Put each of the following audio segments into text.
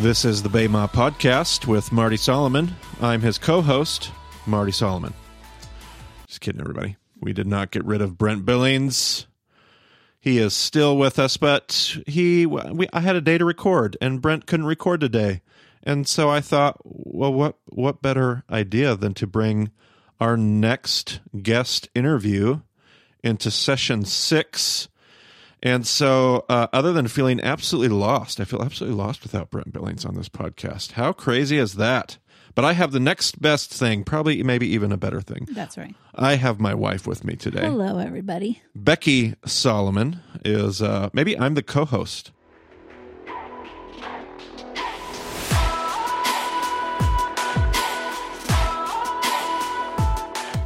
This is the BEMA podcast with Marty Solomon. I'm his co-host, Marty Solomon. Just kidding, everybody. We did not get rid of Brent Billings. He is still with us, but he we, I had a day to record, and Brent couldn't record today, and so I thought, well, what what better idea than to bring our next guest interview into session six and so, uh, other than feeling absolutely lost, I feel absolutely lost without Brent Billings on this podcast. How crazy is that? But I have the next best thing, probably maybe even a better thing. That's right. I have my wife with me today. Hello, everybody. Becky Solomon is, uh, maybe I'm the co host.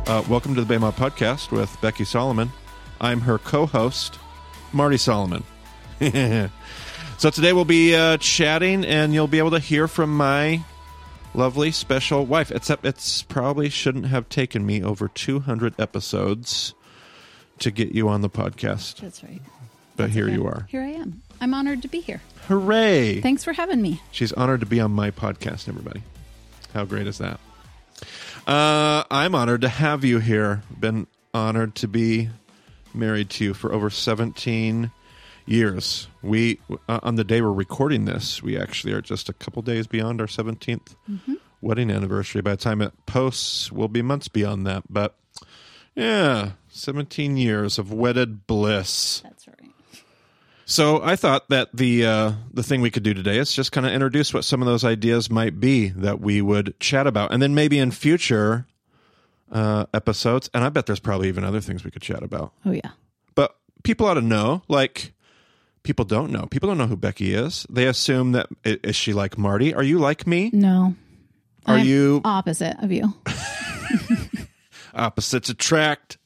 Uh, welcome to the BEMA podcast with Becky Solomon. I'm her co host. Marty Solomon. so today we'll be uh, chatting, and you'll be able to hear from my lovely special wife. Except it's probably shouldn't have taken me over 200 episodes to get you on the podcast, That's right. but That's here okay. you are. Here I am. I'm honored to be here. Hooray! Thanks for having me. She's honored to be on my podcast, everybody. How great is that? Uh, I'm honored to have you here. Been honored to be married to you for over 17 years. We uh, on the day we're recording this, we actually are just a couple days beyond our 17th wedding anniversary. By the time it posts, we'll be months beyond that. But yeah, 17 years of wedded bliss. That's right. So I thought that the uh, the thing we could do today is just kind of introduce what some of those ideas might be that we would chat about, and then maybe in future uh, episodes, and I bet there's probably even other things we could chat about. Oh, yeah. But people ought to know, like people don't know. People don't know who Becky is. They assume that is she like Marty? Are you like me? No. Are I'm you opposite of you? opposites attract?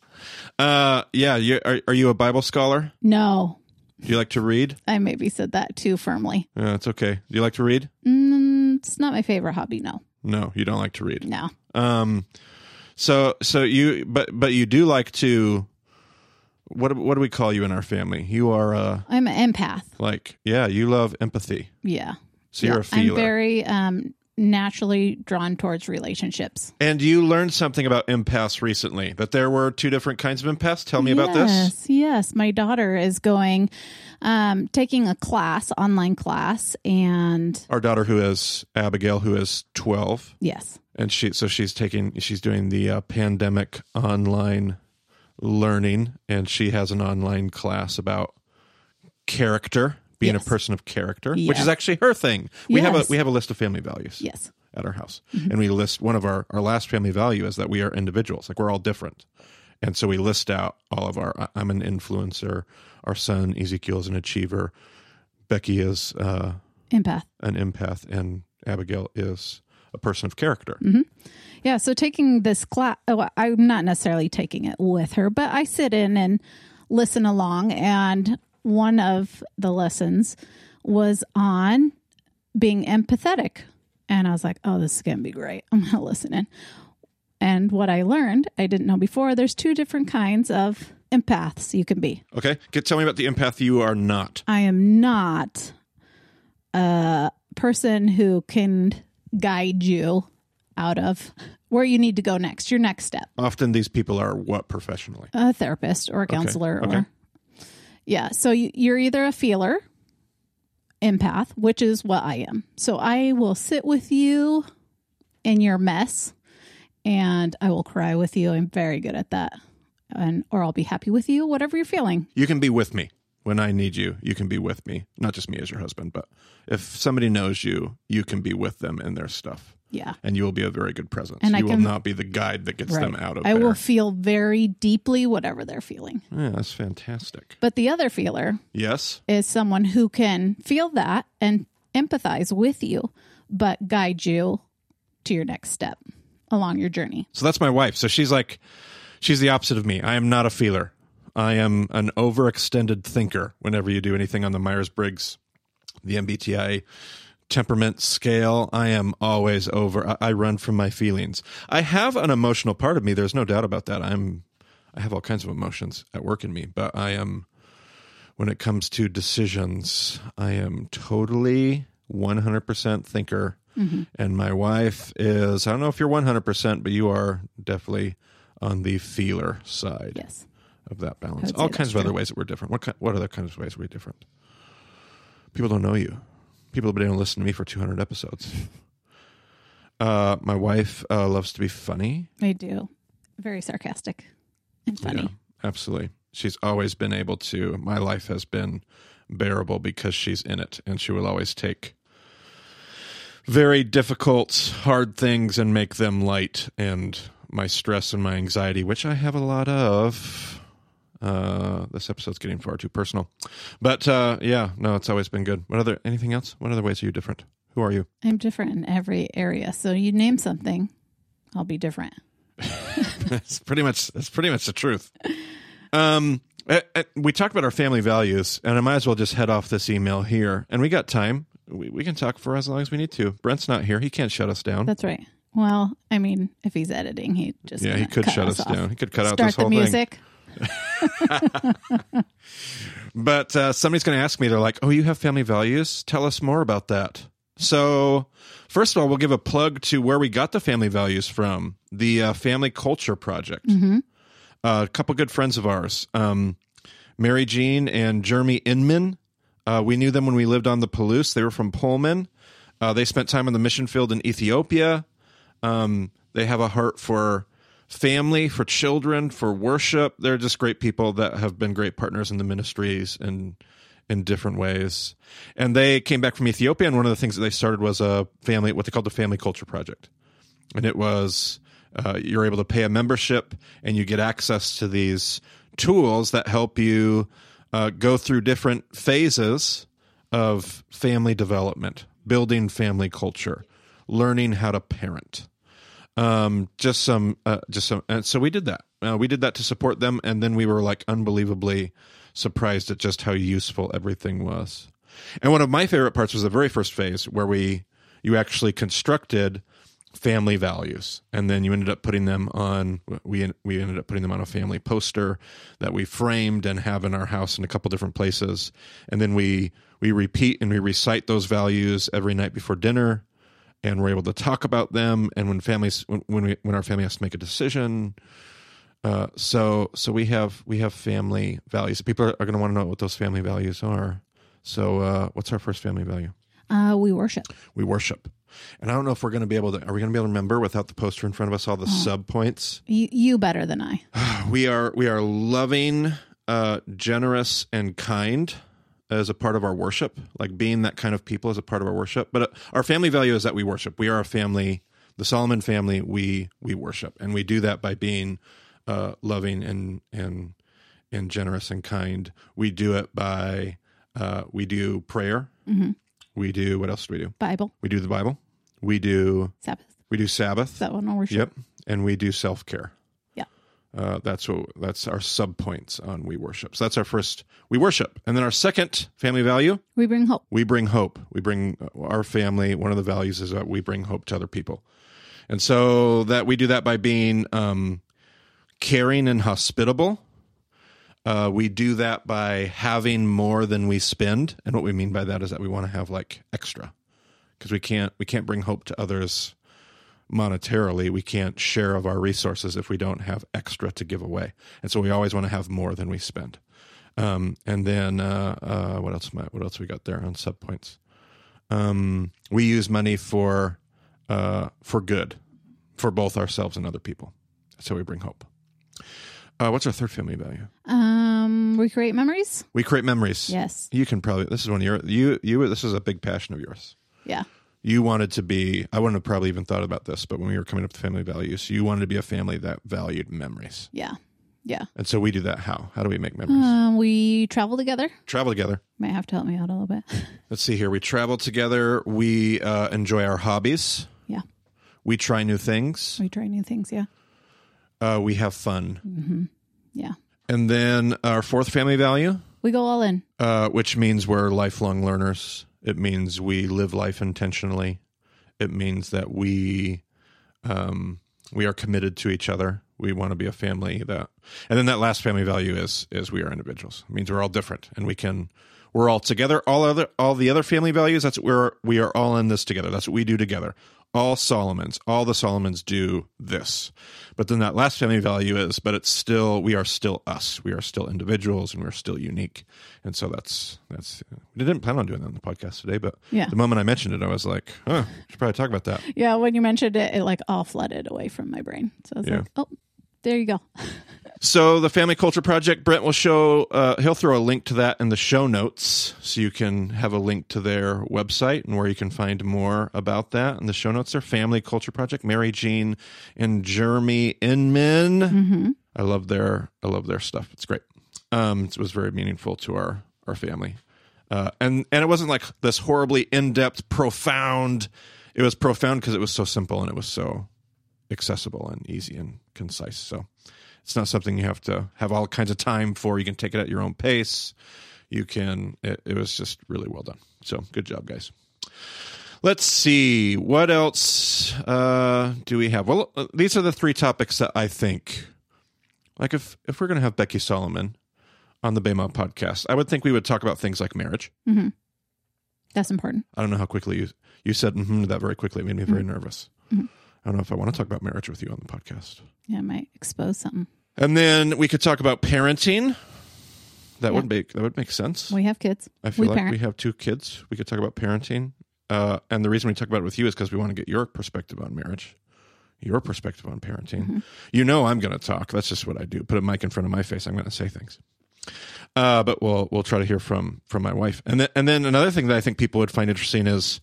Uh, yeah. You, are are you a Bible scholar? No. Do you like to read? I maybe said that too firmly. Yeah, it's okay. Do you like to read? Mm, it's not my favorite hobby. No. No, you don't like to read. No. Um, so so you but but you do like to. What what do we call you in our family? You are uh I'm an empath. like yeah, you love empathy. Yeah. So you're a feeler. I'm very um, naturally drawn towards relationships. and you learned something about empaths recently. That there were two different kinds of empaths. Tell me about this. Yes, yes. My daughter is going, um, taking a class, online class, and Our daughter, who is Abigail, who is twelve, yes, and she so she's taking she's doing the uh, pandemic online learning, and she has an online class about character, being Yes. a person of character, which is actually her thing. We have a we have a list of family values yes, at our house, and we list one of our our last family value is that we are individuals, like we're all different, and so we list out all of our. I'm an influencer. Our son Ezekiel is an achiever. Becky is uh, empath. an empath, and Abigail is a person of character. Yeah, so taking this class, oh, I'm not necessarily taking it with her, but I sit in and listen along. And one of the lessons was on being empathetic. And I was like, oh, this is going to be great. I'm going to listen in. And what I learned, I didn't know before, there's two different kinds of empaths you can be. Okay, Get, tell me about the empath you are not. I am not a person who can guide you out of where you need to go next, your next step. Often these people are what professionally? a therapist or a counselor okay. or yeah so you, you're either a feeler empath which is what i am. So i will sit with you in your mess and i will cry with you. I'm very good at that. And or i'll be happy with you whatever you're feeling. You can be with me. When I need you. You can be with me, not just me as your husband, but if somebody knows you, you can be with them in their stuff, yeah and you will be a very good presence. And I you will can- not be the guide that gets them out of i there. will feel very deeply whatever they're feeling yeah, that's fantastic. but the other feeler Yes, is someone who can feel that and empathize with you but guide you to your next step along your journey so that's my wife. So she's like, she's the opposite of me. I am not a feeler. I am an overextended thinker. Whenever you do anything on the Myers Briggs, the MBTI temperament scale, I am always over. I, I run from my feelings. I have an emotional part of me. There's no doubt about that. I'm I have all kinds of emotions at work in me, but I am when it comes to decisions, I am totally 100% thinker. And my wife is, I don't know if you're 100%, but you are definitely on the feeler side Yes. of that balance. All kinds of that's other ways that we're different. What what other kinds of ways are we different? People don't know you. People have been able to listen to me for 200 episodes. Uh, my wife uh, loves to be funny. I do. Very sarcastic and funny. Yeah, absolutely. She's always been able to. My life has been bearable because she's in it, and she will always take very difficult, hard things and make them light. And my stress and my anxiety, which I have a lot of. Uh, this episode's getting far too personal, but uh, yeah, no, it's always been good. What other anything else? What other ways are you different? Who are you? I'm different in every area. So you name something, I'll be different. That's pretty much that's pretty much the truth. Um, eh, eh, we talked about our family values, and I might as well just head off this email here. And we got time. We, we can talk for as long as we need to. Brent's not here; he can't shut us down. That's right. Well, I mean, if he's editing, he just yeah, he could shut us, off. down. He could cut out Start this the music. thing. But uh, somebody's going to ask me. They're like, "Oh, you have family values? Tell us more about that." So, first of all, we'll give a plug to where we got the family values from. The uh, Family Culture Project. Mm-hmm. Uh, a couple good friends of ours, um, Mary Jean and Jeremy Inman. Uh, we knew them when we lived on the Palouse. They were from Pullman. Uh, they spent time on the mission field in Ethiopia. Um, they have a heart for family, for children, for worship. They're just great people that have been great partners in the ministries and in different ways. And they came back from Ethiopia, and one of the things that they started was a family, what they called the Family Culture Project, and it was uh, you're able to pay a membership, and you get access to these tools that help you uh, go through different phases of family development, building family culture, learning how to parent um just some uh, just some and so we did that. Uh, we did that to support them and then we were like unbelievably surprised at just how useful everything was. And one of my favorite parts was the very first phase where we you actually constructed family values and then you ended up putting them on we we ended up putting them on a family poster that we framed and have in our house in a couple different places. And then we we repeat and we recite those values every night before dinner and we're able to talk about them. And when families when when, we, when our family has to make a decision uh, so so we have we have family values. People are, are going to want to know what those family values are. So uh, what's our first family value? Uh, we worship. we worship. And i don't know if we're going to be able to are we going to be able to remember without the poster in front of us all the sub points? You, you better than I. we are we are loving uh generous and kind as a part of our worship like being that kind of people as a part of our worship. But uh, our family value is that we worship. We are a family the solomon family we we worship. And we do that by being uh loving and and and generous and kind. We do it by uh we do prayer. We do what else do we do? Bible, we do the bible. We do Sabbath. we do sabbath. Is that one worship? Yep, and we do self care. Uh, that's what that's our sub points on we worship. So that's our first we worship, and then our second family value We bring hope. we bring hope. We bring uh, our family. One of the values is that we bring hope to other people, and so that we do that by being um, caring and hospitable. Uh, we do that by having more than we spend, and what we mean by that is that we want to have like extra, because we can't we can't bring hope to others monetarily. We can't share of our resources if we don't have extra to give away, and so we always want to have more than we spend. Um, and then uh, uh, what else? What else we got there on sub points? Um, we use money for uh, for good, for both ourselves and other people. How we bring hope. Uh, what's our third family value? Um, we create memories. We create memories. Yes. You can probably. This is one of your you you. This is a big passion of yours. Yeah. You wanted to be. I wouldn't have probably even thought about this, but when we were coming up with family values, you wanted to be a family that valued memories, Yeah. Yeah. and so we do that. How? How do we make memories? Um, we travel together. Travel together. Might have to help me out a little bit. Let's see here. We travel together. We uh, enjoy our hobbies. yeah. We try new things. We try new things. Yeah. Uh, we have fun. Yeah. And then our fourth family value, We go all in. uh, which means we're lifelong learners. It means we live life intentionally. It means that we um, we are committed to each other. we want to be a family that, and then that last family value is is we are individuals. It means we're all different, and we can we're all together. All other all the other family values. That's we're we are all in this together. That's what we do together. All Solomons, all the Solomons do this. But then that last family value is, but it's still we are still us. We are still individuals, and we're still unique. And so that's that's. We didn't plan on doing that on the podcast today, but Yeah. the moment I mentioned it, I was like, "Huh, should probably talk about that." Yeah, when you mentioned it, it like all flooded away from my brain. So I was Yeah. like, oh, there you go. So the Family Culture Project, Brent will show. Uh, he'll throw a link to that in the show notes, so you can have a link to their website and where you can find more about that. In the show notes, there, Family Culture Project, Mary Jean and Jeremy Inman. I love their I love their stuff. It's great. Um, it was very meaningful to our our family, uh, and and it wasn't like this horribly in depth, profound. It was profound because it was so simple and it was so accessible and easy and concise. So it's not something you have to have all kinds of time for. You can take it at your own pace. You can. It, it was just really well done. So good job, guys. Let's see what else uh, do we have. Well, these are the three topics that I think, like if if we're going to have Becky Solomon on the BEMA podcast, I would think we would talk about things like marriage. Mm-hmm. That's important. I don't know how quickly you you said mm-hmm to that very quickly. It made me very nervous. I don't know if I want to talk about marriage with you on the podcast. Yeah, it might expose something. And then we could talk about parenting. That would make that would make sense. We have kids. I feel we like parent. we have two kids. We could talk about parenting. Uh, and the reason we talk about it with you is because we want to get your perspective on marriage, your perspective on parenting. Mm-hmm. You know, I'm going to talk. That's just what I do. Put a mic in front of my face. I'm going to say things. Uh, but we'll we'll try to hear from from my wife. And then and then another thing that I think people would find interesting is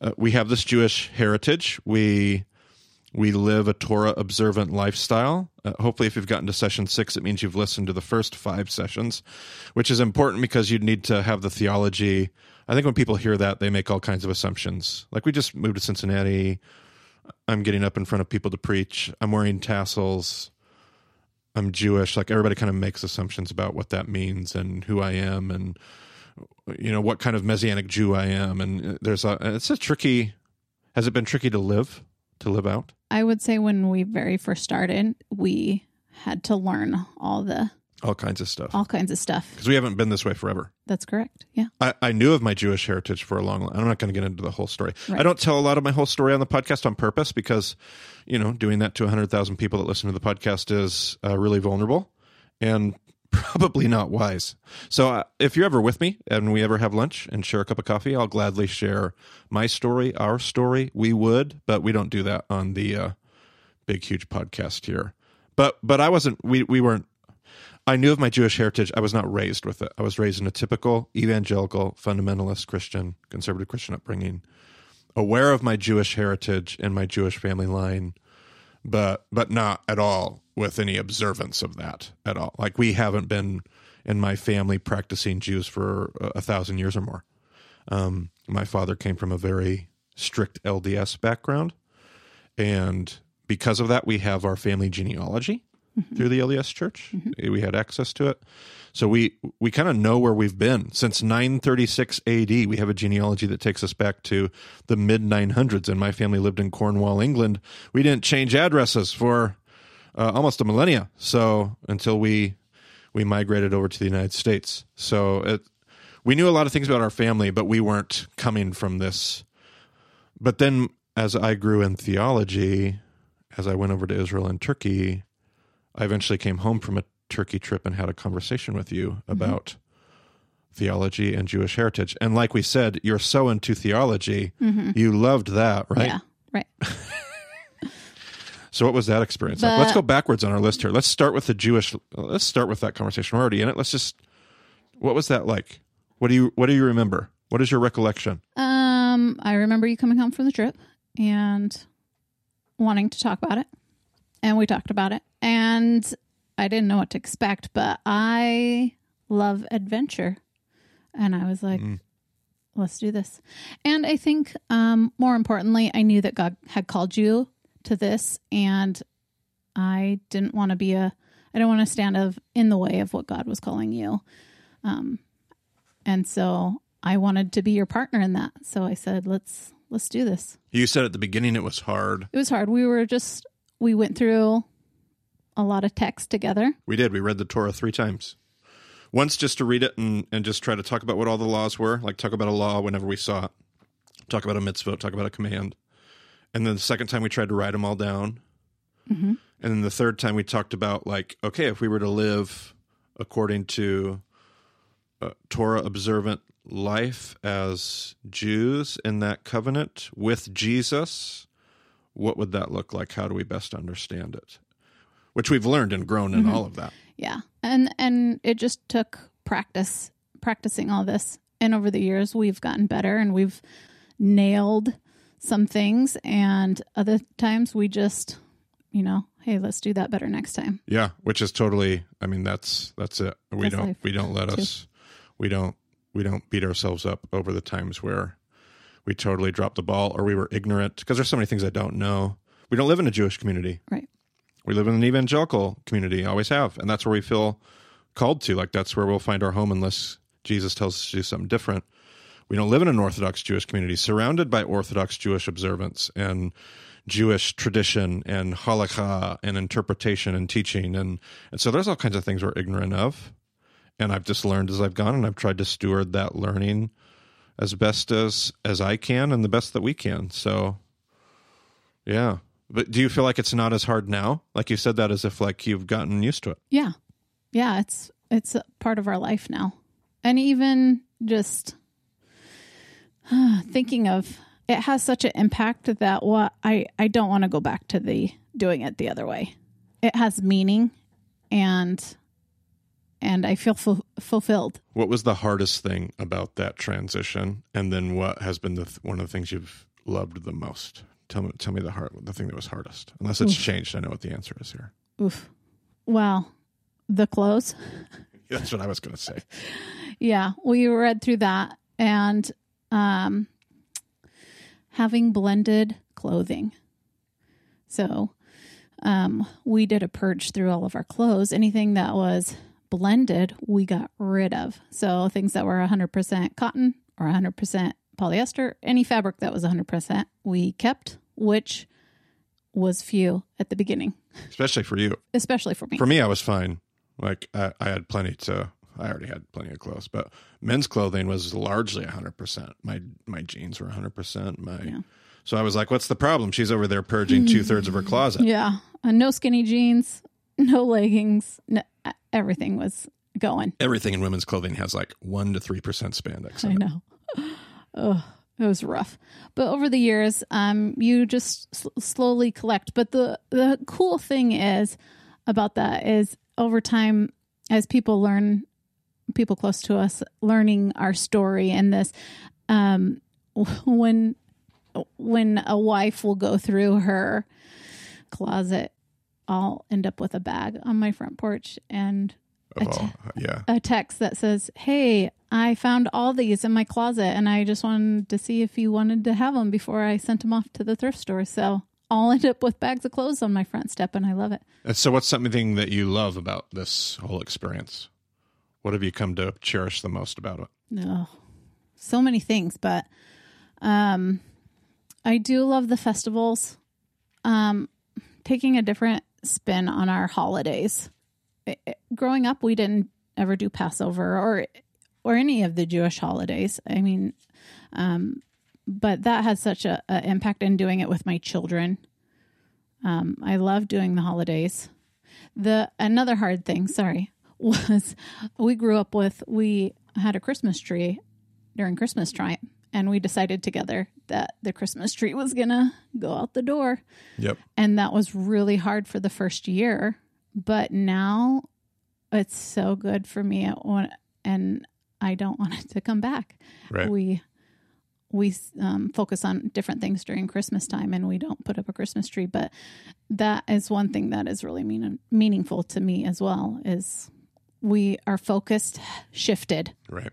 uh, we have this Jewish heritage. We we live a Torah observant lifestyle. Uh, hopefully, if you've gotten to session six, it means you've listened to the first five sessions, which is important because you need to have the theology. I think when people hear that, they make all kinds of assumptions. Like we just moved to Cincinnati. I'm getting up in front of people to preach. I'm wearing tassels. I'm Jewish. Like everybody kind of makes assumptions about what that means and who I am and you know what kind of messianic Jew I am. And there's a it's a tricky. Has it been tricky to live to live out? I would say when we very first started, we had to learn all the All kinds of stuff all kinds of stuff. because we haven't been this way forever. That's correct. Yeah. I, I knew of my Jewish heritage for a long. I'm not going to get into the whole story. Right. I don't tell a lot of my whole story on the podcast on purpose because, you know, doing that to 100,000 people that listen to the podcast is uh, really vulnerable and probably not wise. So uh, if you're ever with me and we ever have lunch and share a cup of coffee, I'll gladly share my story, our story. We would, but we don't do that on the uh, big, huge podcast here. But but I wasn't. We we weren't I knew of my Jewish heritage. I was not raised with it. I was raised in a typical evangelical, fundamentalist Christian, conservative Christian upbringing, aware of my Jewish heritage and my Jewish family line, but but not at all with any observance of that at all. Like we haven't been in my family practicing Jews for a, a thousand years or more. Um, my father came from a very strict LDS background, and because of that, we have our family genealogy through the LDS Church. We had access to it, so we we kind of know where we've been since 936 AD. We have a genealogy that takes us back to the mid 900s, and my family lived in Cornwall, England. We didn't change addresses for uh, almost a millennia, so until we we migrated over to the United States. So it, we knew a lot of things about our family, but we weren't coming from this. But then, as I grew in theology, as I went over to Israel and Turkey, I eventually came home from a Turkey trip and had a conversation with you about theology and Jewish heritage. And like we said, you're so into theology, you loved that, right? Yeah. Right. So, what was that experience like? Let's go backwards on our list here. Let's start with the Jewish. Let's start with that conversation. We're already in it. Let's just. What was that like? What do you What do you remember? What is your recollection? Um, I remember you coming home from the trip and wanting to talk about it. And we talked about it. And I didn't know what to expect, but I love adventure. And I was like, let's do this. And I think um more importantly, I knew that God had called you to this and I didn't want to be a I don't want to stand of in the way of what God was calling you. Um and so I wanted to be your partner in that. So I said, let's let's do this. You said at the beginning it was hard. It was hard. We were just we went through a lot of text together. We did. We read the Torah three times. Once just to read it and, and just try to talk about what all the laws were, like talk about a law whenever we saw it, talk about a mitzvah, talk about a command. And then the second time we tried to write them all down. And then the third time we talked about, like, okay, if we were to live according to uh, Torah observant life as Jews in that covenant with Jesus, what would that look like? How do we best understand it? Which we've learned and grown in mm-hmm. all of that. Yeah. And and it just took practice practicing all this. And over the years we've gotten better and we've nailed some things and other times we just, you know, hey, let's do that better next time. Yeah, which is totally. I mean, that's that's it. We That's don't we don't let too. us we don't we don't beat ourselves up over the times where we totally dropped the ball or we were ignorant because there's so many things I don't know. We don't live in a Jewish community. Right. We live in an evangelical community, always have, and that's where we feel called to. Like that's where we'll find our home unless Jesus tells us to do something different. We don't live in an Orthodox Jewish community surrounded by Orthodox Jewish observance and Jewish tradition and halakha and interpretation and teaching. And, and so there's all kinds of things we're ignorant of. And I've just learned as I've gone and I've tried to steward that learning as best as, as I can and the best that we can. So yeah. But do you feel like it's not as hard now? Like you said that as if like you've gotten used to it. Yeah. Yeah, it's it's a part of our life now. And even just thinking of it has such an impact that what I I don't want to go back to the doing it the other way. It has meaning and and I feel fu- fulfilled. What was the hardest thing about that transition, and then what has been the th- one of the things you've loved the most? Tell me, tell me the hard, the thing that was hardest. Unless it's changed, I know what the answer is here. Oof. Well, the clothes. That's what I was going to say. Yeah, we read through that and um having blended clothing. So, um we did a purge through all of our clothes. Anything that was blended, we got rid of. So, things that were 100% cotton or 100% polyester, any fabric that was 100%, we kept, which was few at the beginning, Especially for you. especially for me. For me, I was fine. Like I, I had plenty to. I already had plenty of clothes, but men's clothing was largely 100%. My my jeans were 100%. My Yeah. so I was like, "What's the problem?" She's over there purging two thirds of her closet. Yeah, uh, no skinny jeans, no leggings, no, uh, everything was going. Everything in women's clothing has like one to three percent spandex. I know. Oh, it was rough. But over the years, um, you just s- slowly collect. But the the cool thing is about that is over time, as people learn, people close to us learning our story and this, um, when when a wife will go through her closet, I'll end up with a bag on my front porch and Of all, yeah. a text that says, "Hey, I found all these in my closet, and I just wanted to see if you wanted to have them before I sent them off to the thrift store." So I'll end up with bags of clothes on my front step, and I love it. And so, what's something that you love about this whole experience? What have you come to cherish the most about it? No, so many things, but um, I do love the festivals. Um, taking a different spin on our holidays. It- it- growing up, we didn't ever do Passover or or any of the Jewish holidays. I mean, um, but that has such a, a impact in doing it with my children. Um, I love doing the holidays. The another hard thing, sorry, was we grew up with we had a Christmas tree during Christmas time, and we decided together that the Christmas tree was gonna go out the door, Yep. and that was really hard for the first year. But now it's so good for me, when, and I don't want it to come back Right. we we um, focus on different things during Christmas time, and we don't put up a Christmas tree. But that is one thing that is really mean, meaningful to me as well. Is we are focused, shifted. Right.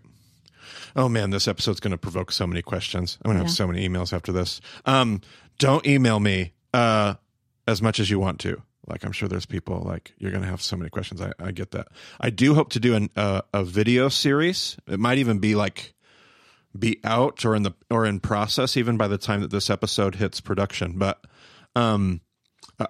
Oh man, this episode's going to provoke so many questions. I'm going to have Yeah. so many emails after this. Um, don't email me uh, as much as you want to. Like I'm sure there's people like you're going to have so many questions. I, I get that. I do hope to do an, uh, a video series. It might even be like be out or in the or in process even by the time that this episode hits production. But um,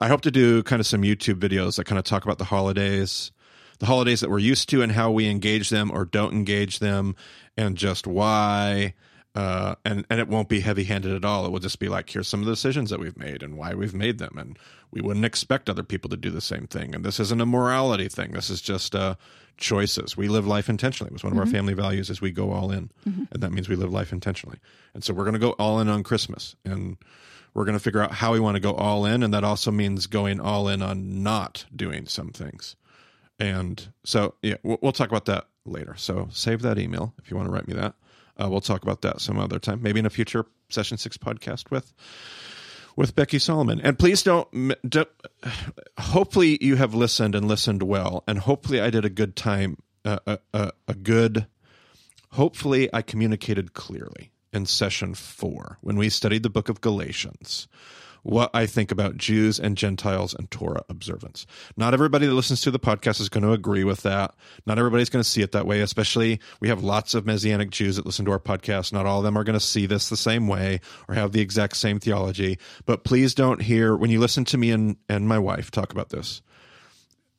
I hope to do kind of some YouTube videos that kind of talk about the holidays, the holidays that we're used to, and how we engage them or don't engage them, and just why. Uh, and and it won't be heavy handed at all. It will just be like, here's some of the decisions that we've made and why we've made them, and we wouldn't expect other people to do the same thing. And this isn't a morality thing. This is just uh, choices. We live life intentionally. It was one of our family values is we go all in, and that means we live life intentionally. And so we're going to go all in on Christmas, and we're going to figure out how we want to go all in, and that also means going all in on not doing some things. And so, yeah, we'll, we'll talk about that later. So save that email if you want to write me that. Uh, we'll talk about that some other time, maybe in a future session six podcast with with Becky Solomon. And please don't, don't. Hopefully, you have listened and listened well, and hopefully, I did a good time, uh, a, a, a good. Hopefully, I communicated clearly in session four when we studied the book of Galatians what I think about Jews and Gentiles and Torah observance. Not everybody that listens to the podcast is going to agree with that. Not everybody's going to see it that way, especially we have lots of Messianic Jews that listen to our podcast. Not all of them are going to see this the same way or have the exact same theology. But please don't hear, when you listen to me and, and my wife talk about this,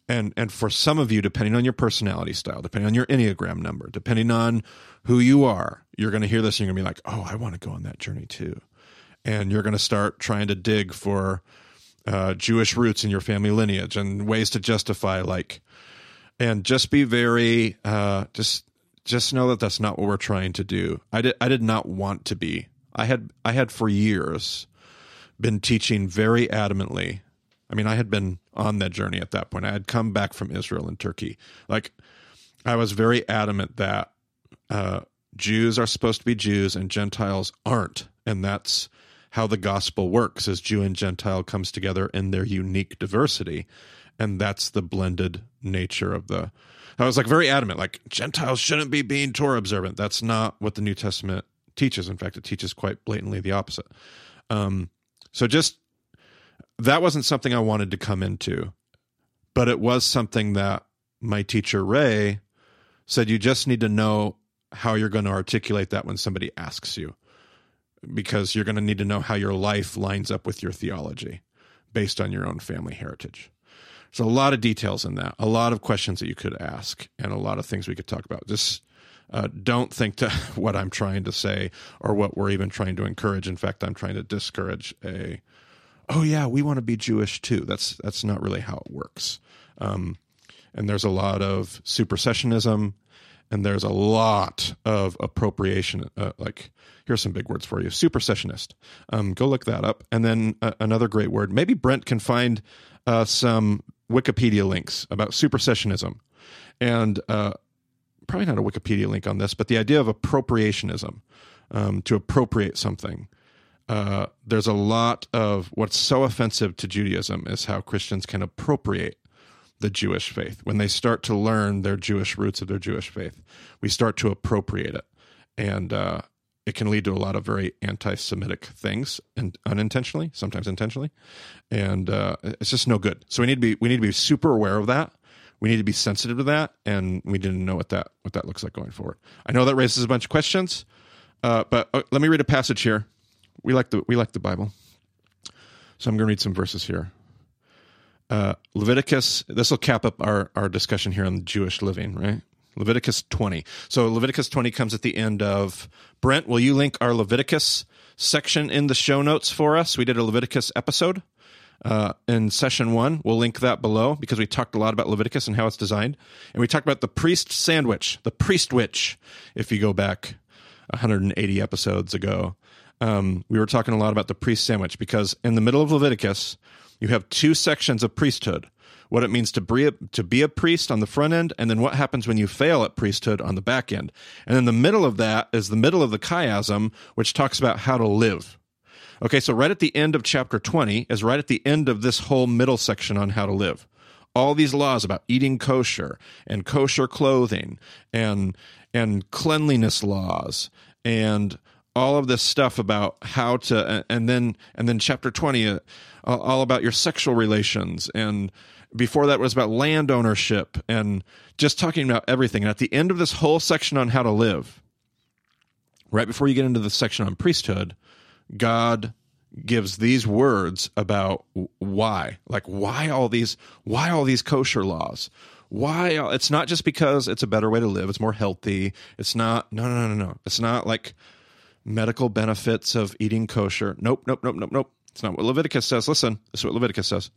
and and for some of you depending on your personality style depending on your enneagram number depending on who you are you're going to hear this and you're going to be like oh i want to go on that journey too and you're going to start trying to dig for uh, jewish roots in your family lineage and ways to justify like and just be very uh, just just know that that's not what we're trying to do i did i did not want to be i had i had for years been teaching very adamantly I mean, I had been on that journey at that point. I had come back from Israel and Turkey. Like, I was very adamant that uh, Jews are supposed to be Jews and Gentiles aren't, and that's how the gospel works: as Jew and Gentile comes together in their unique diversity, and that's the blended nature of the. I was like very adamant, like Gentiles shouldn't be being Torah observant. That's not what the New Testament teaches. In fact, it teaches quite blatantly the opposite. Um, so just that wasn't something I wanted to come into, but it was something that my teacher Ray said you just need to know how you're going to articulate that when somebody asks you because you're going to need to know how your life lines up with your theology based on your own family heritage. There's a lot of details in that, a lot of questions that you could ask, and a lot of things we could talk about. Just uh, don't think to what I'm trying to say or what we're even trying to encourage. In fact, I'm trying to discourage a oh yeah, we want to be Jewish too. That's that's not really how it works. Um, and there's a lot of supersessionism, and there's a lot of appropriation. Uh, like here's some big words for you: supersessionist. Um, go look that up. And then uh, another great word. Maybe Brent can find uh, some Wikipedia links about supersessionism, and uh, probably not a Wikipedia link on this, but the idea of appropriationism, um, to appropriate something uh, there's a lot of what's so offensive to Judaism is how Christians can appropriate the Jewish faith. When they start to learn their Jewish roots of their Jewish faith, we start to appropriate it. And uh, it can lead to a lot of very anti Semitic things and unintentionally, sometimes intentionally. And uh, it's just no good. So we need to be we need to be super aware of that. We need to be sensitive to that, and we didn't know what that what that looks like going forward. I know that raises a bunch of questions, uh, but uh, let me read a passage here we like the we like the Bible. So I'm going to read some verses here. Uh, Leviticus. This will cap up our our discussion here on Jewish living, right? Leviticus 20. So Leviticus 20 comes at the end of Brent. Will you link our Leviticus section in the show notes for us? We did a Leviticus episode uh, in session one. We'll link that below because we talked a lot about Leviticus and how it's designed, and we talked about the priest sandwich, the priest witch. If you go back 180 episodes ago, um, we were talking a lot about the priest sandwich because in the middle of Leviticus, you have two sections of priesthood what it means to be, a, to be a priest on the front end, and then what happens when you fail at priesthood on the back end. And in the middle of that is the middle of the chiasm, which talks about how to live. Okay, so right at the end of chapter 20 is right at the end of this whole middle section on how to live. All these laws about eating kosher and kosher clothing and and cleanliness laws and all of this stuff about how to and then and then chapter 20 uh, all about your sexual relations and before that was about land ownership and just talking about everything and at the end of this whole section on how to live right before you get into the section on priesthood god gives these words about why, like why all these, why all these kosher laws. Why it's not just because it's a better way to live, it's more healthy. It's not no no no no no. It's not like medical benefits of eating kosher. Nope, nope, nope, nope, nope. It's not what Leviticus says. Listen, this is what Leviticus says.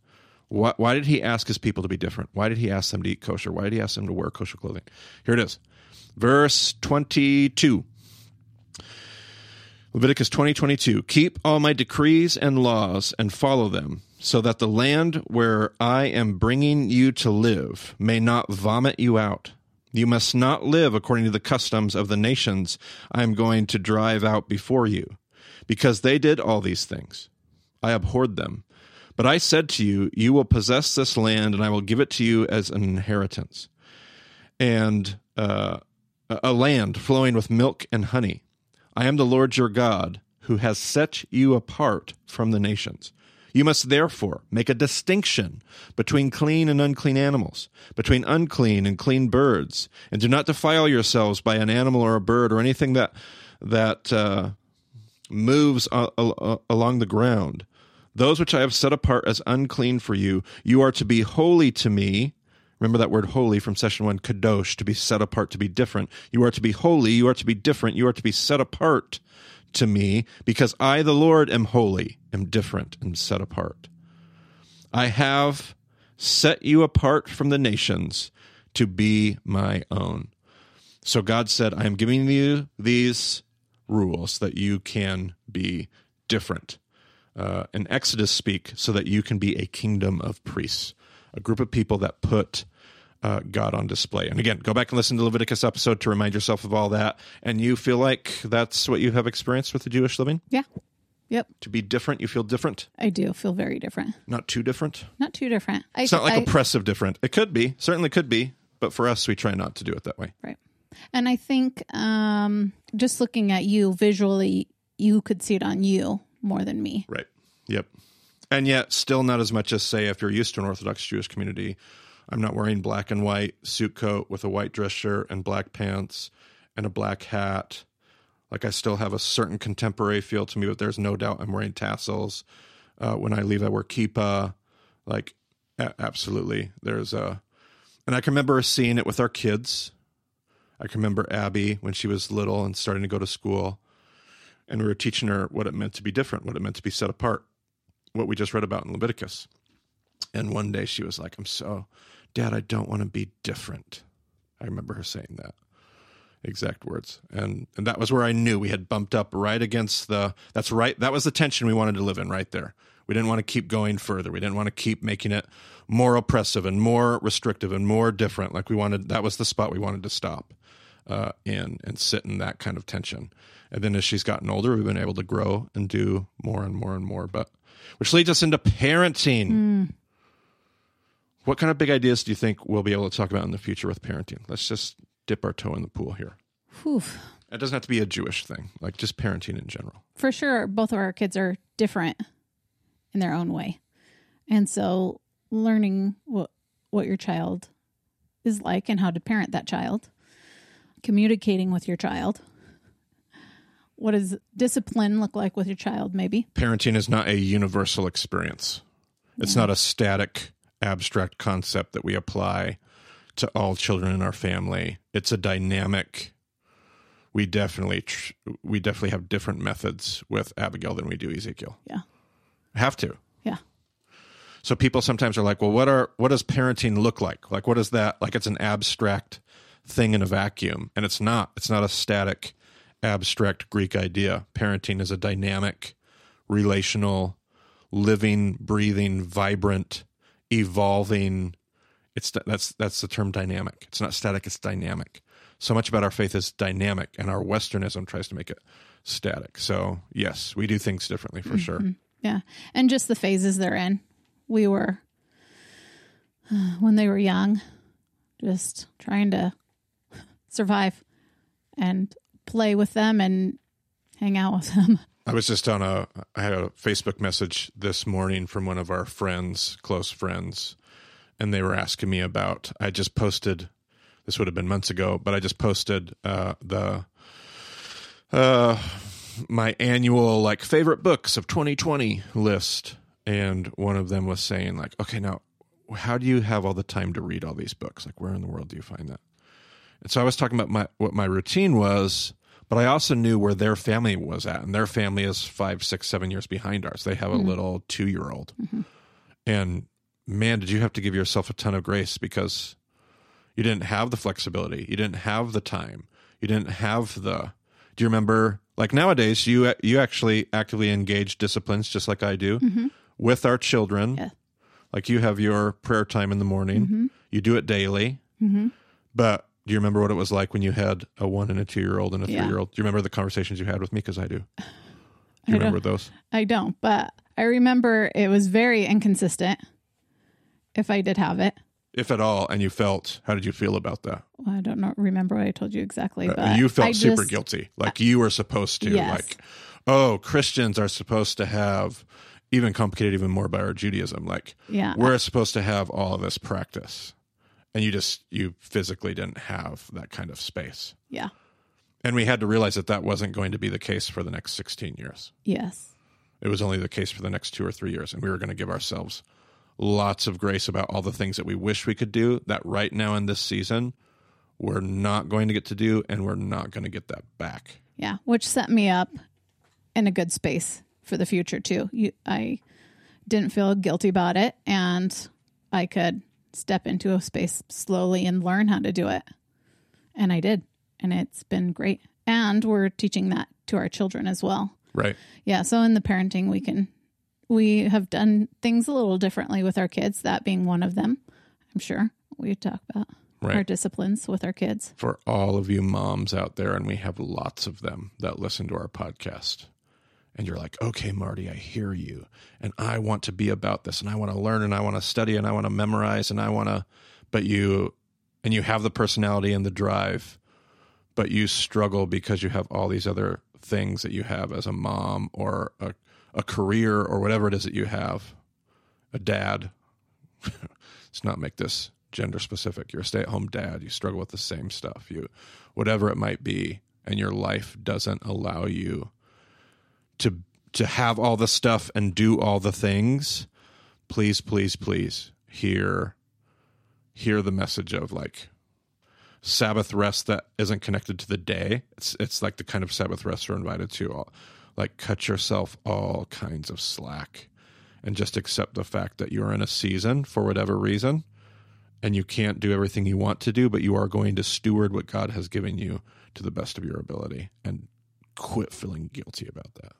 Why, why did he ask his people to be different? Why did he ask them to eat kosher? Why did he ask them to wear kosher clothing? Here it is. Verse 22. Leviticus 20:22 Keep all my decrees and laws and follow them so that the land where I am bringing you to live may not vomit you out. You must not live according to the customs of the nations I am going to drive out before you because they did all these things. I abhorred them. But I said to you, you will possess this land and I will give it to you as an inheritance. And uh, a land flowing with milk and honey I am the Lord your God, who has set you apart from the nations. You must therefore make a distinction between clean and unclean animals, between unclean and clean birds, and do not defile yourselves by an animal or a bird or anything that that uh, moves uh, uh, along the ground. Those which I have set apart as unclean for you, you are to be holy to me. Remember that word holy from session one, kadosh, to be set apart, to be different. You are to be holy, you are to be different, you are to be set apart to me, because I, the Lord, am holy, am different, and set apart. I have set you apart from the nations to be my own. So God said, I am giving you these rules that you can be different. Uh, Exodus speak so that you can be a kingdom of priests a group of people that put uh, God on display. And again, go back and listen to Leviticus episode to remind yourself of all that. And you feel like that's what you have experienced with the Jewish living? Yeah. Yep. To be different, you feel different? I do feel very different. Not too different? Not too different. I, it's not like I, oppressive different. It could be, certainly could be. But for us, we try not to do it that way. Right. And I think um, just looking at you visually, you could see it on you more than me. Right. Yep and yet still not as much as say if you're used to an Orthodox Jewish community. I'm not wearing black and white suit coat with a white dress shirt and black pants and a black hat. Like I still have a certain contemporary feel to me, but there's no doubt I'm wearing tassels. Uh, when I leave, I wear kippah. Like a- absolutely, there's a, and I can remember seeing it with our kids. I can remember Abby when she was little and starting to go to school, and we were teaching her what it meant to be different, what it meant to be set apart what we just read about in Leviticus. And one day she was like, I'm so, Dad, I don't want to be different. I remember her saying that exact words. And and that was where I knew we had bumped up right against the that's right that was the tension we wanted to live in right there. We didn't want to keep going further. We didn't want to keep making it more oppressive and more restrictive and more different. Like we wanted that was the spot we wanted to stop uh, in and sit in that kind of tension. And then as she's gotten older, we've been able to grow and do more and more and more. But which leads us into parenting. Mm. What kind of big ideas do you think we'll be able to talk about in the future with parenting? Let's just dip our toe in the pool here. Whew. It doesn't have to be a Jewish thing, like just parenting in general. For sure, both of our kids are different in their own way. And so learning what what your child is like and how to parent that child, communicating with your child, what does discipline look like with your child maybe parenting is not a universal experience it's not a static abstract concept that we apply to all children in our family. It's a dynamic we definitely tr- we definitely have different methods with abigail than we do ezekiel. Yeah. Have to. Yeah. So people sometimes are like well what are what does parenting look like? Like what is that like it's an abstract thing in a vacuum and it's not. It's not a static abstract Greek idea. Parenting is a dynamic, relational, living, breathing, vibrant, evolving. It's that's that's the term dynamic. It's not static. It's dynamic. So much about our faith is dynamic, and our Westernism tries to make it static. So yes, we do things differently for mm-hmm. sure. Yeah, and just the phases they're in. We were when they were young, just trying to survive, and play with them and hang out with them. I was just on a I had a Facebook message this morning from one of our friends, close friends, and they were asking me about I just posted this would have been months ago, but I just posted uh, the uh, my annual like favorite books of 2020 list, and one of them was saying like, okay, now how do you have all the time to read all these books? Like, where in the world do you find that? And so I was talking about my what my routine was, but I also knew where their family was at, and their family is five, six, seven years behind ours. They have a mm-hmm. little two year old, mm-hmm. and man, did you have to give yourself a ton of grace because you didn't have the flexibility, you didn't have the time, you didn't have the. Do you remember? Like nowadays, you you actually actively engage disciplines just like I do mm-hmm. with our children. Yeah. Like you have your prayer time in the morning, you do it daily. But do you remember what it was like when you had a one and a two year old and a Yeah. three year old? Do you remember the conversations you had with me? Because I do. Do you don't- remember those? I don't, but I remember it was very inconsistent. If I did have it, If at all, and you felt, how did you feel about that? well, I don't know. Remember what I told you exactly, but Uh, you felt I super just- guilty. Like you were supposed to. Yes. Like, oh, Christians are supposed to have, even complicated even more by our Judaism. Like, Yeah, we're supposed to have all of this practice. And you just, you physically didn't have that kind of space. yeah, And we had to realize that that wasn't going to be the case for the next 16 years. yes, It was only the case for the next two or three years. And we were going to give ourselves lots of grace about all the things that we wish we could do that right now in this season, we're not going to get to do. And we're not going to get that back. yeah. Which set me up in a good space for the future too. You, I didn't feel guilty about it, and I could step into a space slowly and learn how to do it. And I did, and it's been great. And we're teaching that to our children as well. Right. Yeah, so in the parenting we can we have done things a little differently with our kids, that being one of them. I'm sure we talk about our disciplines with our kids. For all of you moms out there, and we have lots of them that listen to our podcast. And you're like, okay, Marty, I hear you. And I want to be about this. And I want to learn and I want to study and I want to memorize and I want to, but you, and you have the personality and the drive, but you struggle because you have all these other things that you have as a mom or a, a career or whatever it is that you have, a dad. Let's not make this gender specific. You're a stay at home dad. You struggle with the same stuff. You, whatever it might be, and your life doesn't allow you to to have all the stuff and do all the things. Please, please, please hear hear the message of like Sabbath rest that isn't connected to the day. It's it's like the kind of Sabbath rest you're invited to. All, like cut yourself all kinds of slack, and just accept the fact that you're in a season for whatever reason, and you can't do everything you want to do, but you are going to steward what God has given you to the best of your ability, and quit feeling guilty about that.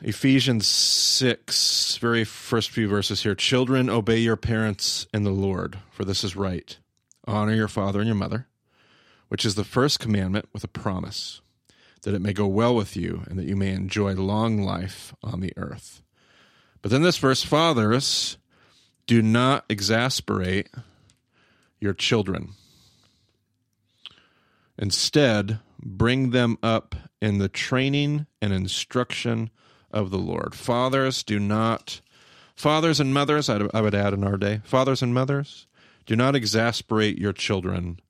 Ephesians 6, very first few verses here. Children, obey your parents in the Lord, for this is right. Honor your father and your mother, which is the first commandment with a promise, that it may go well with you and that you may enjoy long life on the earth. But then this verse, fathers, do not exasperate your children. Instead, bring them up in the training and instruction of the Lord. Fathers, do not, fathers and mothers, I would add in our day, fathers and mothers, do not exasperate your children.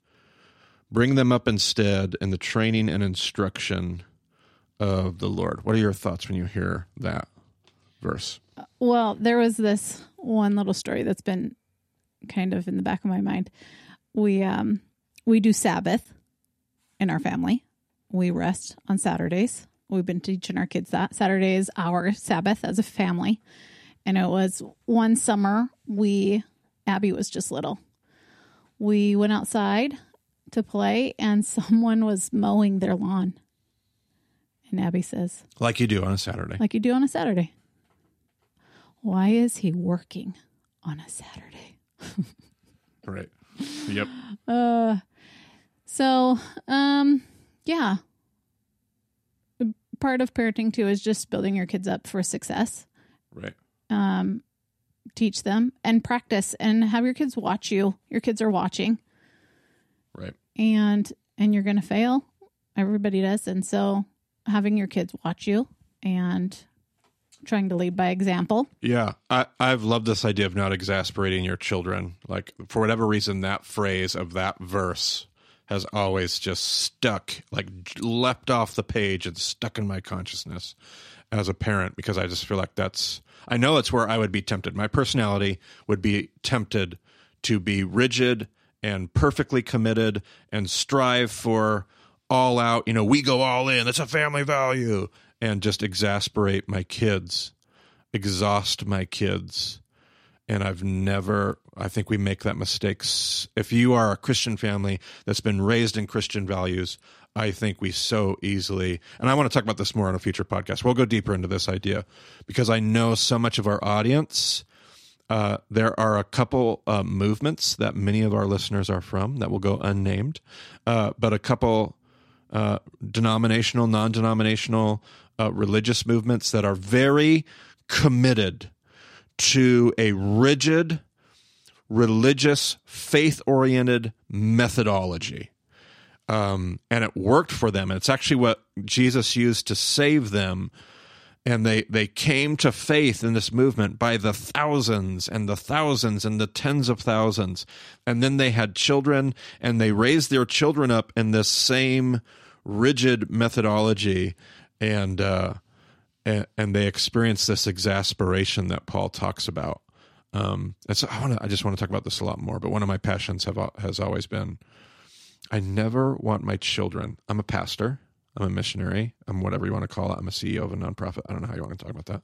Bring them up instead in the training and instruction of the Lord. What are your thoughts when you hear that verse? Well, there was this one little story that's been kind of in the back of my mind. We um we do Sabbath in our family. We rest on Saturdays. We've been teaching our kids that Saturday is our Sabbath as a family. And it was one summer we Abby was just little. We went outside to play and someone was mowing their lawn. And Abby says, Like you do on a Saturday. like you do on a Saturday. Why is he working on a Saturday? Right. Yep. Uh, so, um, yeah. Part of parenting too is just building your kids up for success. Right. Um, teach them and practice and have your kids watch you. Your kids are watching Right. and and you're going to fail. Everybody does. And so having your kids watch you and trying to lead by example. Yeah, I, I've loved this idea of not exasperating your children. Like for whatever reason, that phrase of that verse has always just stuck, like leapt off the page and stuck in my consciousness as a parent because I just feel like that's, I know it's where I would be tempted. My personality would be tempted to be rigid and perfectly committed and strive for all out, you know, we go all in, that's a family value, and just exasperate my kids, exhaust my kids. And I've never, I think we make that mistake. If you are a Christian family that's been raised in Christian values, I think we so easily, and I want to talk about this more on a future podcast. We'll go deeper into this idea because I know so much of our audience. Uh, there are a couple uh, movements that many of our listeners are from that will go unnamed, uh, but a couple uh, denominational, non denominational uh, religious movements that are very committed to a rigid, religious, faith oriented methodology. Um, and it worked for them. And it's actually what Jesus used to save them. And they, they came to faith in this movement by the thousands and the thousands and the tens of thousands. And then they had children and they raised their children up in this same rigid methodology. And, uh, and, and they experience this exasperation that Paul talks about. Um, and so I want to, I just want to talk about this a lot more, but one of my passions have, has always been I never want my children. I'm a pastor. I'm a missionary. I'm whatever you want to call it. I'm a CEO of a nonprofit. I don't know how you want to talk about that.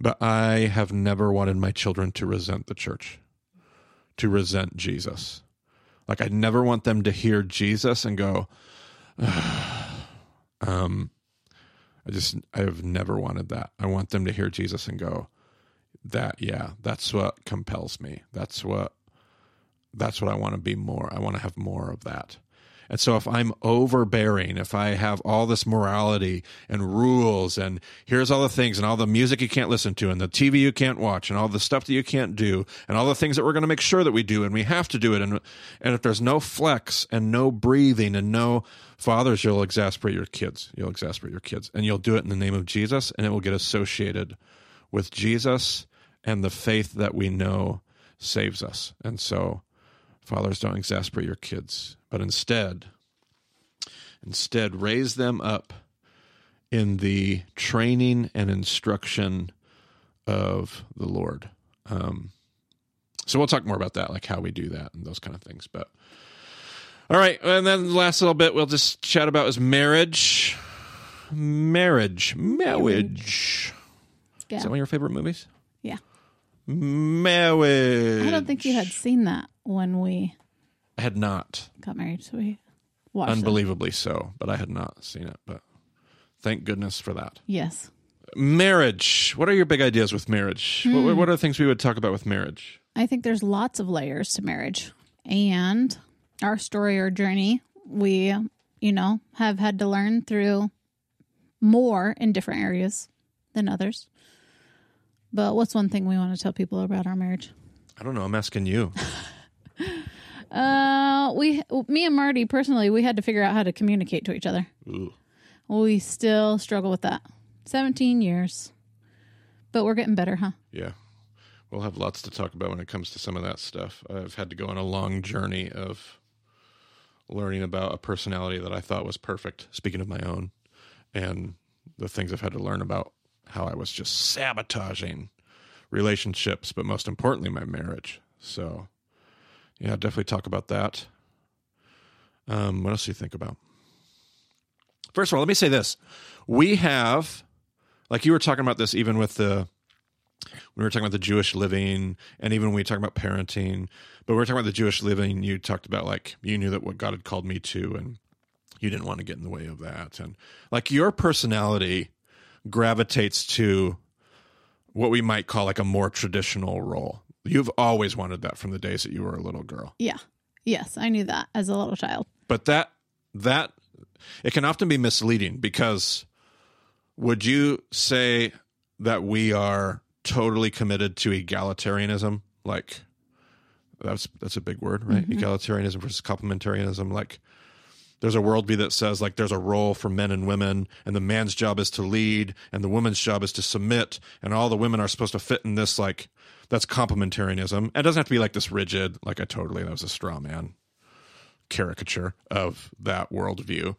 But I have never wanted my children to resent the church, to resent Jesus. Like I never want them to hear Jesus and go, um, I just I have never wanted that. I want them to hear Jesus and go, that yeah, that's what compels me. That's what that's what I want to be more. I want to have more of that. And so if I'm overbearing, if I have all this morality and rules and here's all the things and all the music you can't listen to and the TV you can't watch and all the stuff that you can't do and all the things that we're going to make sure that we do and we have to do it and and if there's no flex and no breathing and no fathers you'll exasperate your kids. You'll exasperate your kids and you'll do it in the name of Jesus and it will get associated with Jesus and the faith that we know saves us. And so Fathers, don't exasperate your kids, but instead, instead raise them up in the training and instruction of the Lord. Um, so we'll talk more about that, like how we do that and those kind of things. But all right, and then the last little bit we'll just chat about is marriage. Marriage, marriage. Yeah. Is that one of your favorite movies? Yeah. Marriage. I don't think you had seen that when we I had not. got married, so we watched it. Unbelievably so, but I had not seen it. But thank goodness for that. Yes. Marriage. What are your big ideas with marriage? What, Hmm. what are the things we would talk about with marriage? I think there's lots of layers to marriage. And our story or journey, we, you know, have had to learn through more in different areas than others. But what's one thing we want to tell people about our marriage? I don't know. I'm asking you. Uh, we, me and Marty personally, we had to figure out how to communicate to each other. Ooh. We still struggle with that. 17 years. But we're getting better, huh? Yeah. We'll have lots to talk about when it comes to some of that stuff. I've had to go on a long journey of learning about a personality that I thought was perfect, speaking of my own, and the things I've had to learn about how I was just sabotaging relationships, but most importantly, my marriage. So, yeah, definitely talk about that. Um, what else do you think about? First of all, let me say this. We have, like you were talking about this even with the, when we were talking about the Jewish living and even when we talk about parenting, but we were talking about the Jewish living, you talked about like, you knew that what God had called me to and you didn't want to get in the way of that. And like your personality gravitates to what we might call like a more traditional role. You've always wanted that from the days that you were a little girl. Yeah. Yes, I knew that as a little child. But that that it can often be misleading because would you say that we are totally committed to egalitarianism? Like that's that's a big word, right? Mm-hmm. Egalitarianism versus complementarianism. Like there's a worldview that says like there's a role for men and women, and the man's job is to lead, and the woman's job is to submit, and all the women are supposed to fit in this like that's complementarianism. It doesn't have to be like this rigid. Like I totally that was a straw man caricature of that worldview.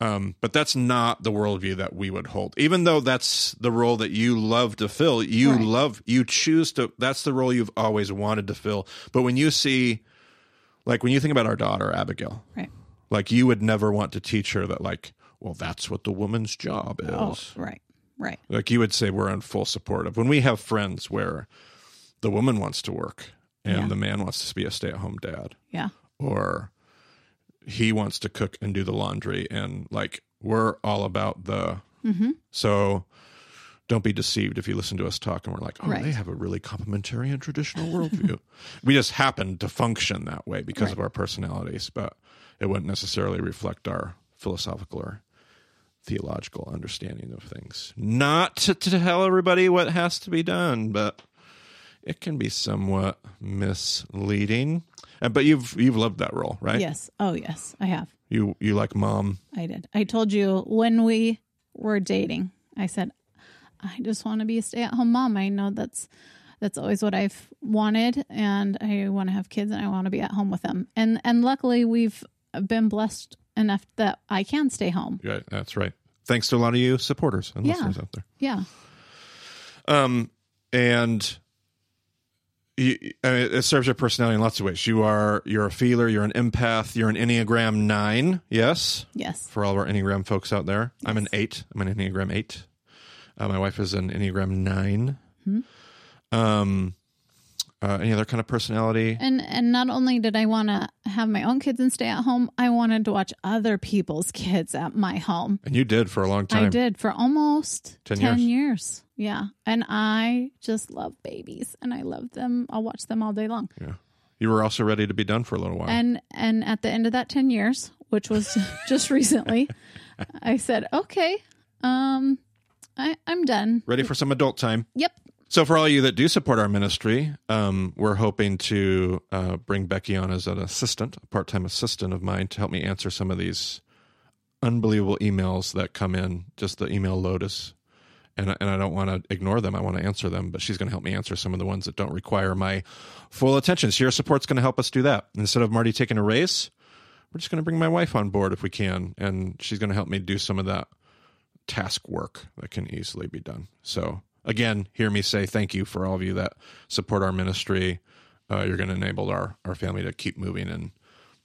Um, but that's not the worldview that we would hold. Even though that's the role that you love to fill, you Right. love, you choose to, that's the role you've always wanted to fill. But when you see, like, when you think about our daughter, Abigail, Right. like, you would never want to teach her that, like, well, that's what the woman's job is. Oh, right. Right. Like, you would say we're in full support of when we have friends where the woman wants to work and Yeah. the man wants to be a stay at home dad Yeah. or he wants to cook and do the laundry and like we're all about the Mm-hmm. so don't be deceived if you listen to us talk and we're like oh Right. they have a really complementary and traditional worldview we just happen to function that way because of our personalities but it wouldn't necessarily reflect our philosophical or theological understanding of things not to, to tell everybody what has to be done but it can be somewhat misleading but you've you've loved that role right Yes. Oh, yes. I have. you you like mom I did. I told you when we were dating, I said, I just want to be a stay at home mom. I know that's that's always what I've wanted and I want to have kids and I want to be at home with them. And and luckily we've been blessed enough that I can stay home. Yeah, that's right. Thanks to a lot of you supporters and Yeah. listeners out there. Yeah. Um, and you, I mean, it serves your personality in lots of ways. You are you're a feeler, you're an empath, you're an Enneagram nine. Yes, Yes. for all of our Enneagram folks out there, I'm an eight. I'm an Enneagram eight. Uh, my wife is an Enneagram 9 Um, uh, any other kind of personality? And and not only did I want to have my own kids and stay at home, I wanted to watch other people's kids at my home. And you did for a long time. I did for almost 10 10, years. years. Yeah. And I just love babies and I love them. I'll watch them all day long. Yeah. You were also ready to be done for a little while. And and at the end of that 10 years, which was just recently, I said, "Okay, um I I'm done." ready for some adult time. Yep. So, for all you that do support our ministry, um, we're hoping to uh, bring Becky on as an assistant, a part time assistant of mine, to help me answer some of these unbelievable emails that come in. Just the email load is, and, and I don't want to ignore them. I want to answer them, but she's going to help me answer some of the ones that don't require my full attention. So, your support's going to help us do that. Instead of Marty taking a race, we're just going to bring my wife on board if we can, and she's going to help me do some of that task work that can easily be done. So, again, hear me say thank you for all of you that support our ministry. Uh, you're going to enable our, our family to keep moving in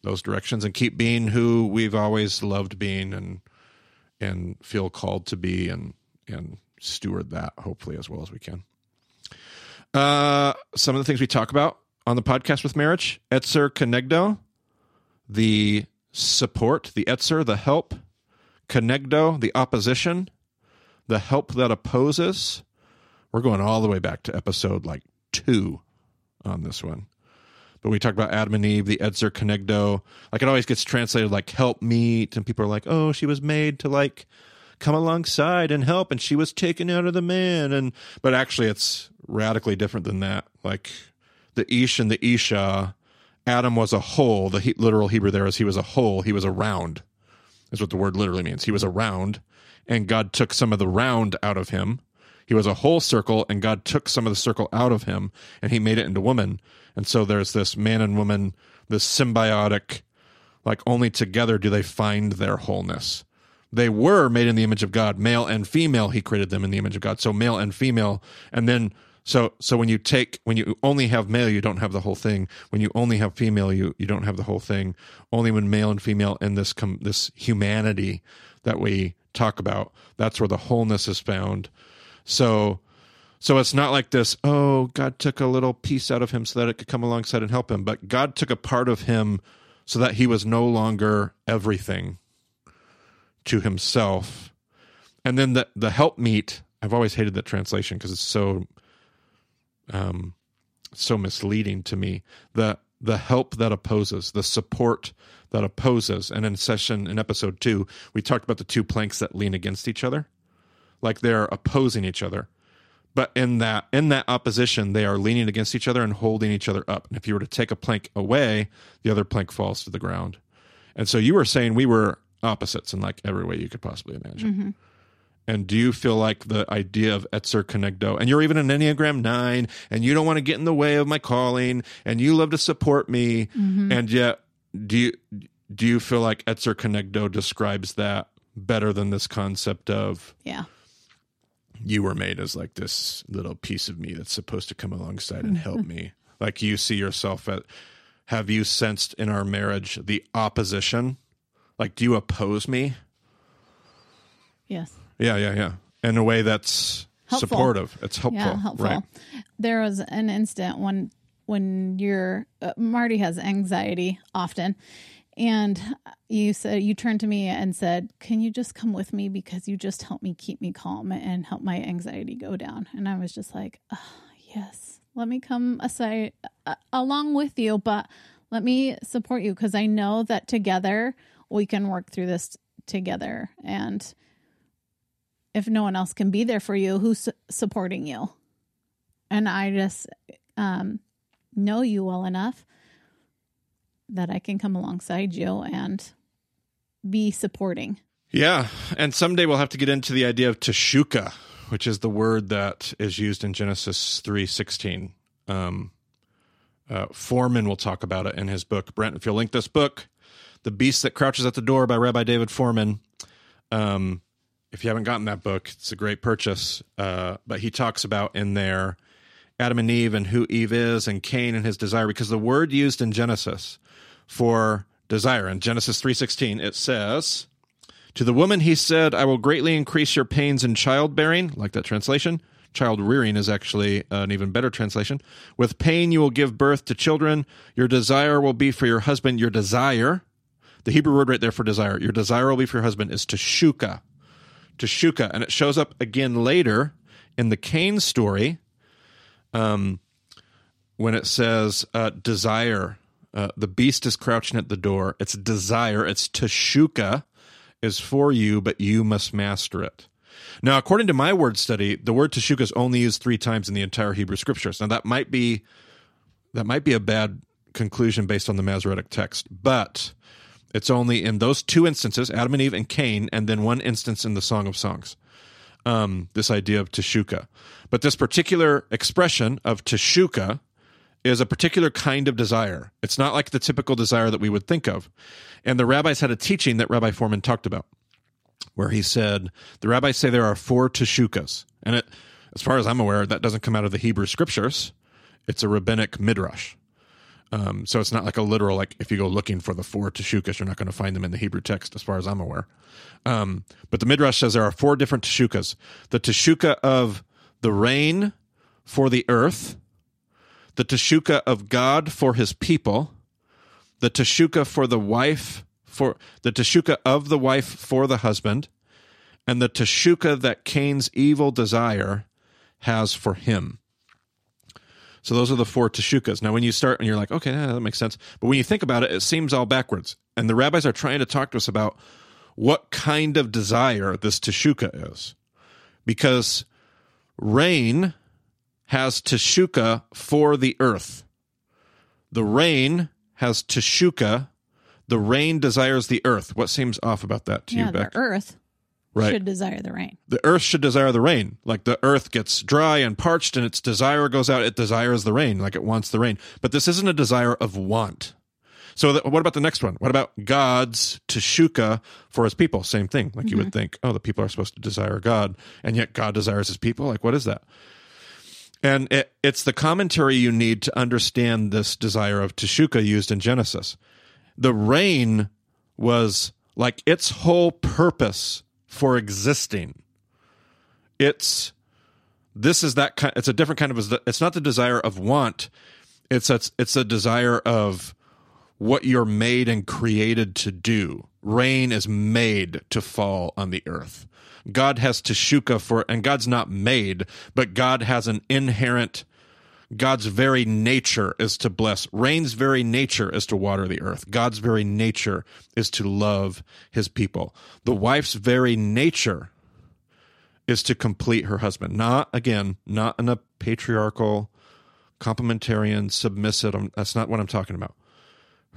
those directions and keep being who we've always loved being and and feel called to be and and steward that hopefully as well as we can. Uh, some of the things we talk about on the podcast with marriage, Etzer Kenegdo, the support, the Etzer, the help, Kenegdo, the opposition, the help that opposes. We're going all the way back to episode like two on this one. But we talked about Adam and Eve, the Etzer Kenegdo. Like it always gets translated like help meet, and people are like, oh, she was made to like come alongside and help, and she was taken out of the man. And but actually, it's radically different than that. Like the Ish and the Isha, Adam was a whole. The he, literal Hebrew there is he was a whole. He was a round is what the word literally means. He was a round, and God took some of the round out of him. He was a whole circle, and God took some of the circle out of him, and he made it into woman. And so there's this man and woman, this symbiotic, like only together do they find their wholeness. They were made in the image of God, male and female. He created them in the image of God. So male and female, and then so so when you take when you only have male, you don't have the whole thing. When you only have female, you you don't have the whole thing. Only when male and female and this com- this humanity that we talk about, that's where the wholeness is found. So so it's not like this, oh, God took a little piece out of him so that it could come alongside and help him, but God took a part of him so that he was no longer everything to himself. And then the the help meet, I've always hated that translation because it's so um so misleading to me. The the help that opposes, the support that opposes. And in session in episode 2, we talked about the two planks that lean against each other. Like they're opposing each other but in that in that opposition they are leaning against each other and holding each other up and if you were to take a plank away the other plank falls to the ground and so you were saying we were opposites in like every way you could possibly imagine mm-hmm. and do you feel like the idea of etzer kenegdo and you're even an enneagram 9 and you don't want to get in the way of my calling and you love to support me mm-hmm. and yet do you do you feel like Etzer Kenegdo describes that better than this concept of Yeah. you were made as like this little piece of me that's supposed to come alongside and help mm-hmm. me? Like you see yourself at have you sensed in our marriage the opposition? Like do you oppose me? Yes. Yeah, yeah, yeah. In a way that's Helpful. supportive. It's helpful. Yeah, helpful. Right. There was an instant when when you're uh, Marty has anxiety often, and you said you turned to me and said, "Can you just come with me because you just help me keep me calm and help my anxiety go down?" And I was just like, oh, "Yes, let me come aside uh, along with you, but let me support you because I know that together we can work through this together and." if no one else can be there for you, who's supporting you? And I just um, know you well enough that I can come alongside you and be supporting. Yeah, and someday we'll have to get into the idea of teshuka, which is the word that is used in Genesis three sixteen. Um, uh, Fohrman will talk about it in his book. Brent, if you'll link this book, "The Beast That Crouches at the Door" by Rabbi David Fohrman. Um, if you haven't gotten that book, it's a great purchase. Uh, but he talks about in there Adam and Eve and who Eve is, and Cain and his desire, because the word used in Genesis for desire in Genesis three sixteen it says. To the woman he said, I will greatly increase your pains in childbearing, like that translation. Child rearing is actually an even better translation. With pain you will give birth to children. Your desire will be for your husband. Your desire, the Hebrew word right there for desire, your desire will be for your husband is teshuka. Teshuka. And it shows up again later in the Cain story um, when it says uh, desire. Uh, the beast is crouching at the door. It's desire. It's teshuka is for you, but you must master it. Now, according to my word study, the word teshuka is only used three times in the entire Hebrew scriptures. Now, that might be that might be a bad conclusion based on the Masoretic text, but it's only in those two instances, Adam and Eve and Cain, and then one instance in the Song of Songs. Um, this idea of teshuka, but this particular expression of teshuka is a particular kind of desire. It's not like the typical desire that we would think of. And the rabbis had a teaching that Rabbi Fohrman talked about, where he said the rabbis say there are four teshukas, and it, as far as I'm aware, that doesn't come out of the Hebrew scriptures. It's a rabbinic midrash. Um, so it's not like a literal like if you go looking for the four teshukas, you're not going to find them in the Hebrew text, as far as I'm aware. Um, but the midrash says there are four different teshukas: the teshuka of the rain for the earth, the teshuka of God for His people, the teshuka for the wife for the teshuka of the wife for the husband, and the teshuka that Cain's evil desire has for him. So those are the four teshukas. Now, when you start and you're like, okay, yeah, that makes sense. But when you think about it, it seems all backwards. And the rabbis are trying to talk to us about what kind of desire this teshuka is. Because rain has teshuka for the earth. The rain has teshuka. The rain desires the earth. What seems off about that to yeah, you, Beck? the earth Right. should desire the rain. the earth should desire the rain. Like the earth gets dry and parched and its desire goes out. It desires the rain, like it wants the rain. But this isn't a desire of want. So what about the next one? What about God's teshuka for his people? Same thing. Like you would mm-hmm. think, oh, the people are supposed to desire God, and yet God desires his people. Like what is that? And it, it's the commentary you need to understand this desire of teshuka used in Genesis. The rain was like its whole purpose for existing. It's this is that kind. It's a different kind of. It's not the desire of want. It's a, it's a desire of what you're made and created to do. Rain is made to fall on the earth. God has teshuka for, and God's not made, but God has an inherent. God's very nature is to bless. Rain's very nature is to water the earth. God's very nature is to love his people. The wife's very nature is to complete her husband. Not, again, not in a patriarchal, complementarian, submissive. Um, that's not what I'm talking about.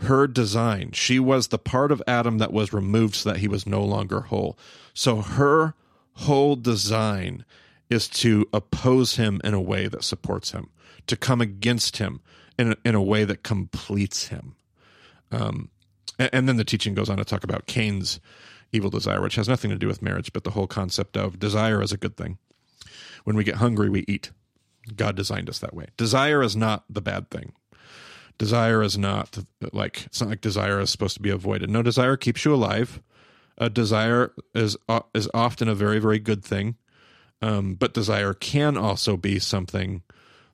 Her design, she was the part of Adam that was removed so that he was no longer whole. So her whole design is to oppose him in a way that supports him, to come against him in a, in a way that completes him. Um, and, and then the teaching goes on to talk about Cain's evil desire, which has nothing to do with marriage, but the whole concept of desire is a good thing. When we get hungry, we eat. God designed us that way. Desire is not the bad thing. Desire is not like it's not like desire is supposed to be avoided. No, desire keeps you alive. A desire is uh, is often a very very good thing, um, but desire can also be something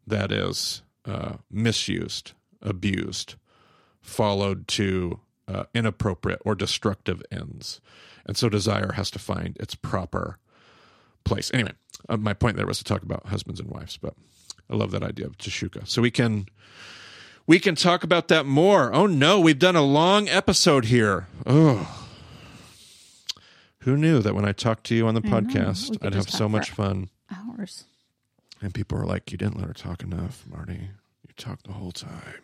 that is uh, misused, abused, followed to uh, inappropriate or destructive ends, and so desire has to find its proper place. Anyway, uh, my point there was to talk about husbands and wives, but I love that idea of Tashuka. So we can we can talk about that more. Oh no, we've done a long episode here. Oh. Who knew that when I talked to you on the I podcast, I'd have so much fun? Hours. And people are like, "You didn't let her talk enough, Marty. You talked the whole time."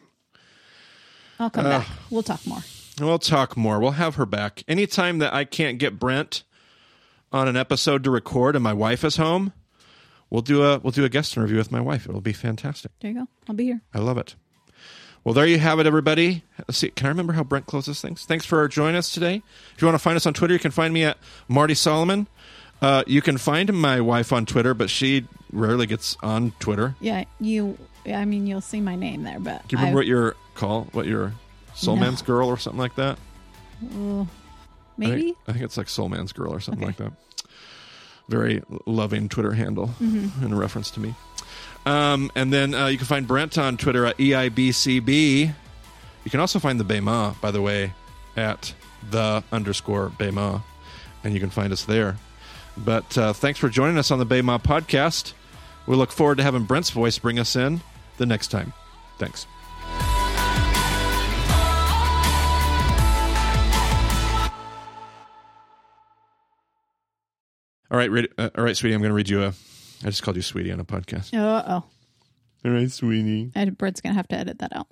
I'll come Ugh. back. We'll talk more. We'll talk more. We'll have her back. Anytime that I can't get Brent on an episode to record and my wife is home, we'll do a we'll do a guest interview with my wife. It'll be fantastic. There you go. I'll be here. I love it. Well, there you have it, everybody. Let's see, can I remember how Brent closes things? Thanks for joining us today. If you want to find us on Twitter, you can find me at Marty Solomon. Uh, you can find my wife on Twitter, but she rarely gets on Twitter. Yeah, you. I mean, you'll see my name there, but Do you remember I, what your call, what your Soul No. Man's Girl or something like that? uh, I maybe. think, I think it's like Soul Man's Girl or something Okay. like that. Very loving Twitter handle Mm-hmm. in reference to me. Um, and then uh, you can find Brent on Twitter at E EIBCB. You can also find the BEMA, by the way, at the underscore BEMA. And you can find us there. But uh, thanks for joining us on the BEMA podcast. We look forward to having Brent's voice bring us in the next time. Thanks. All right, ready, uh, all right, sweetie. I'm going to read you a. I just called you sweetie on a podcast. Uh oh. All right, sweetie. Ed Brett's gonna have to edit that out.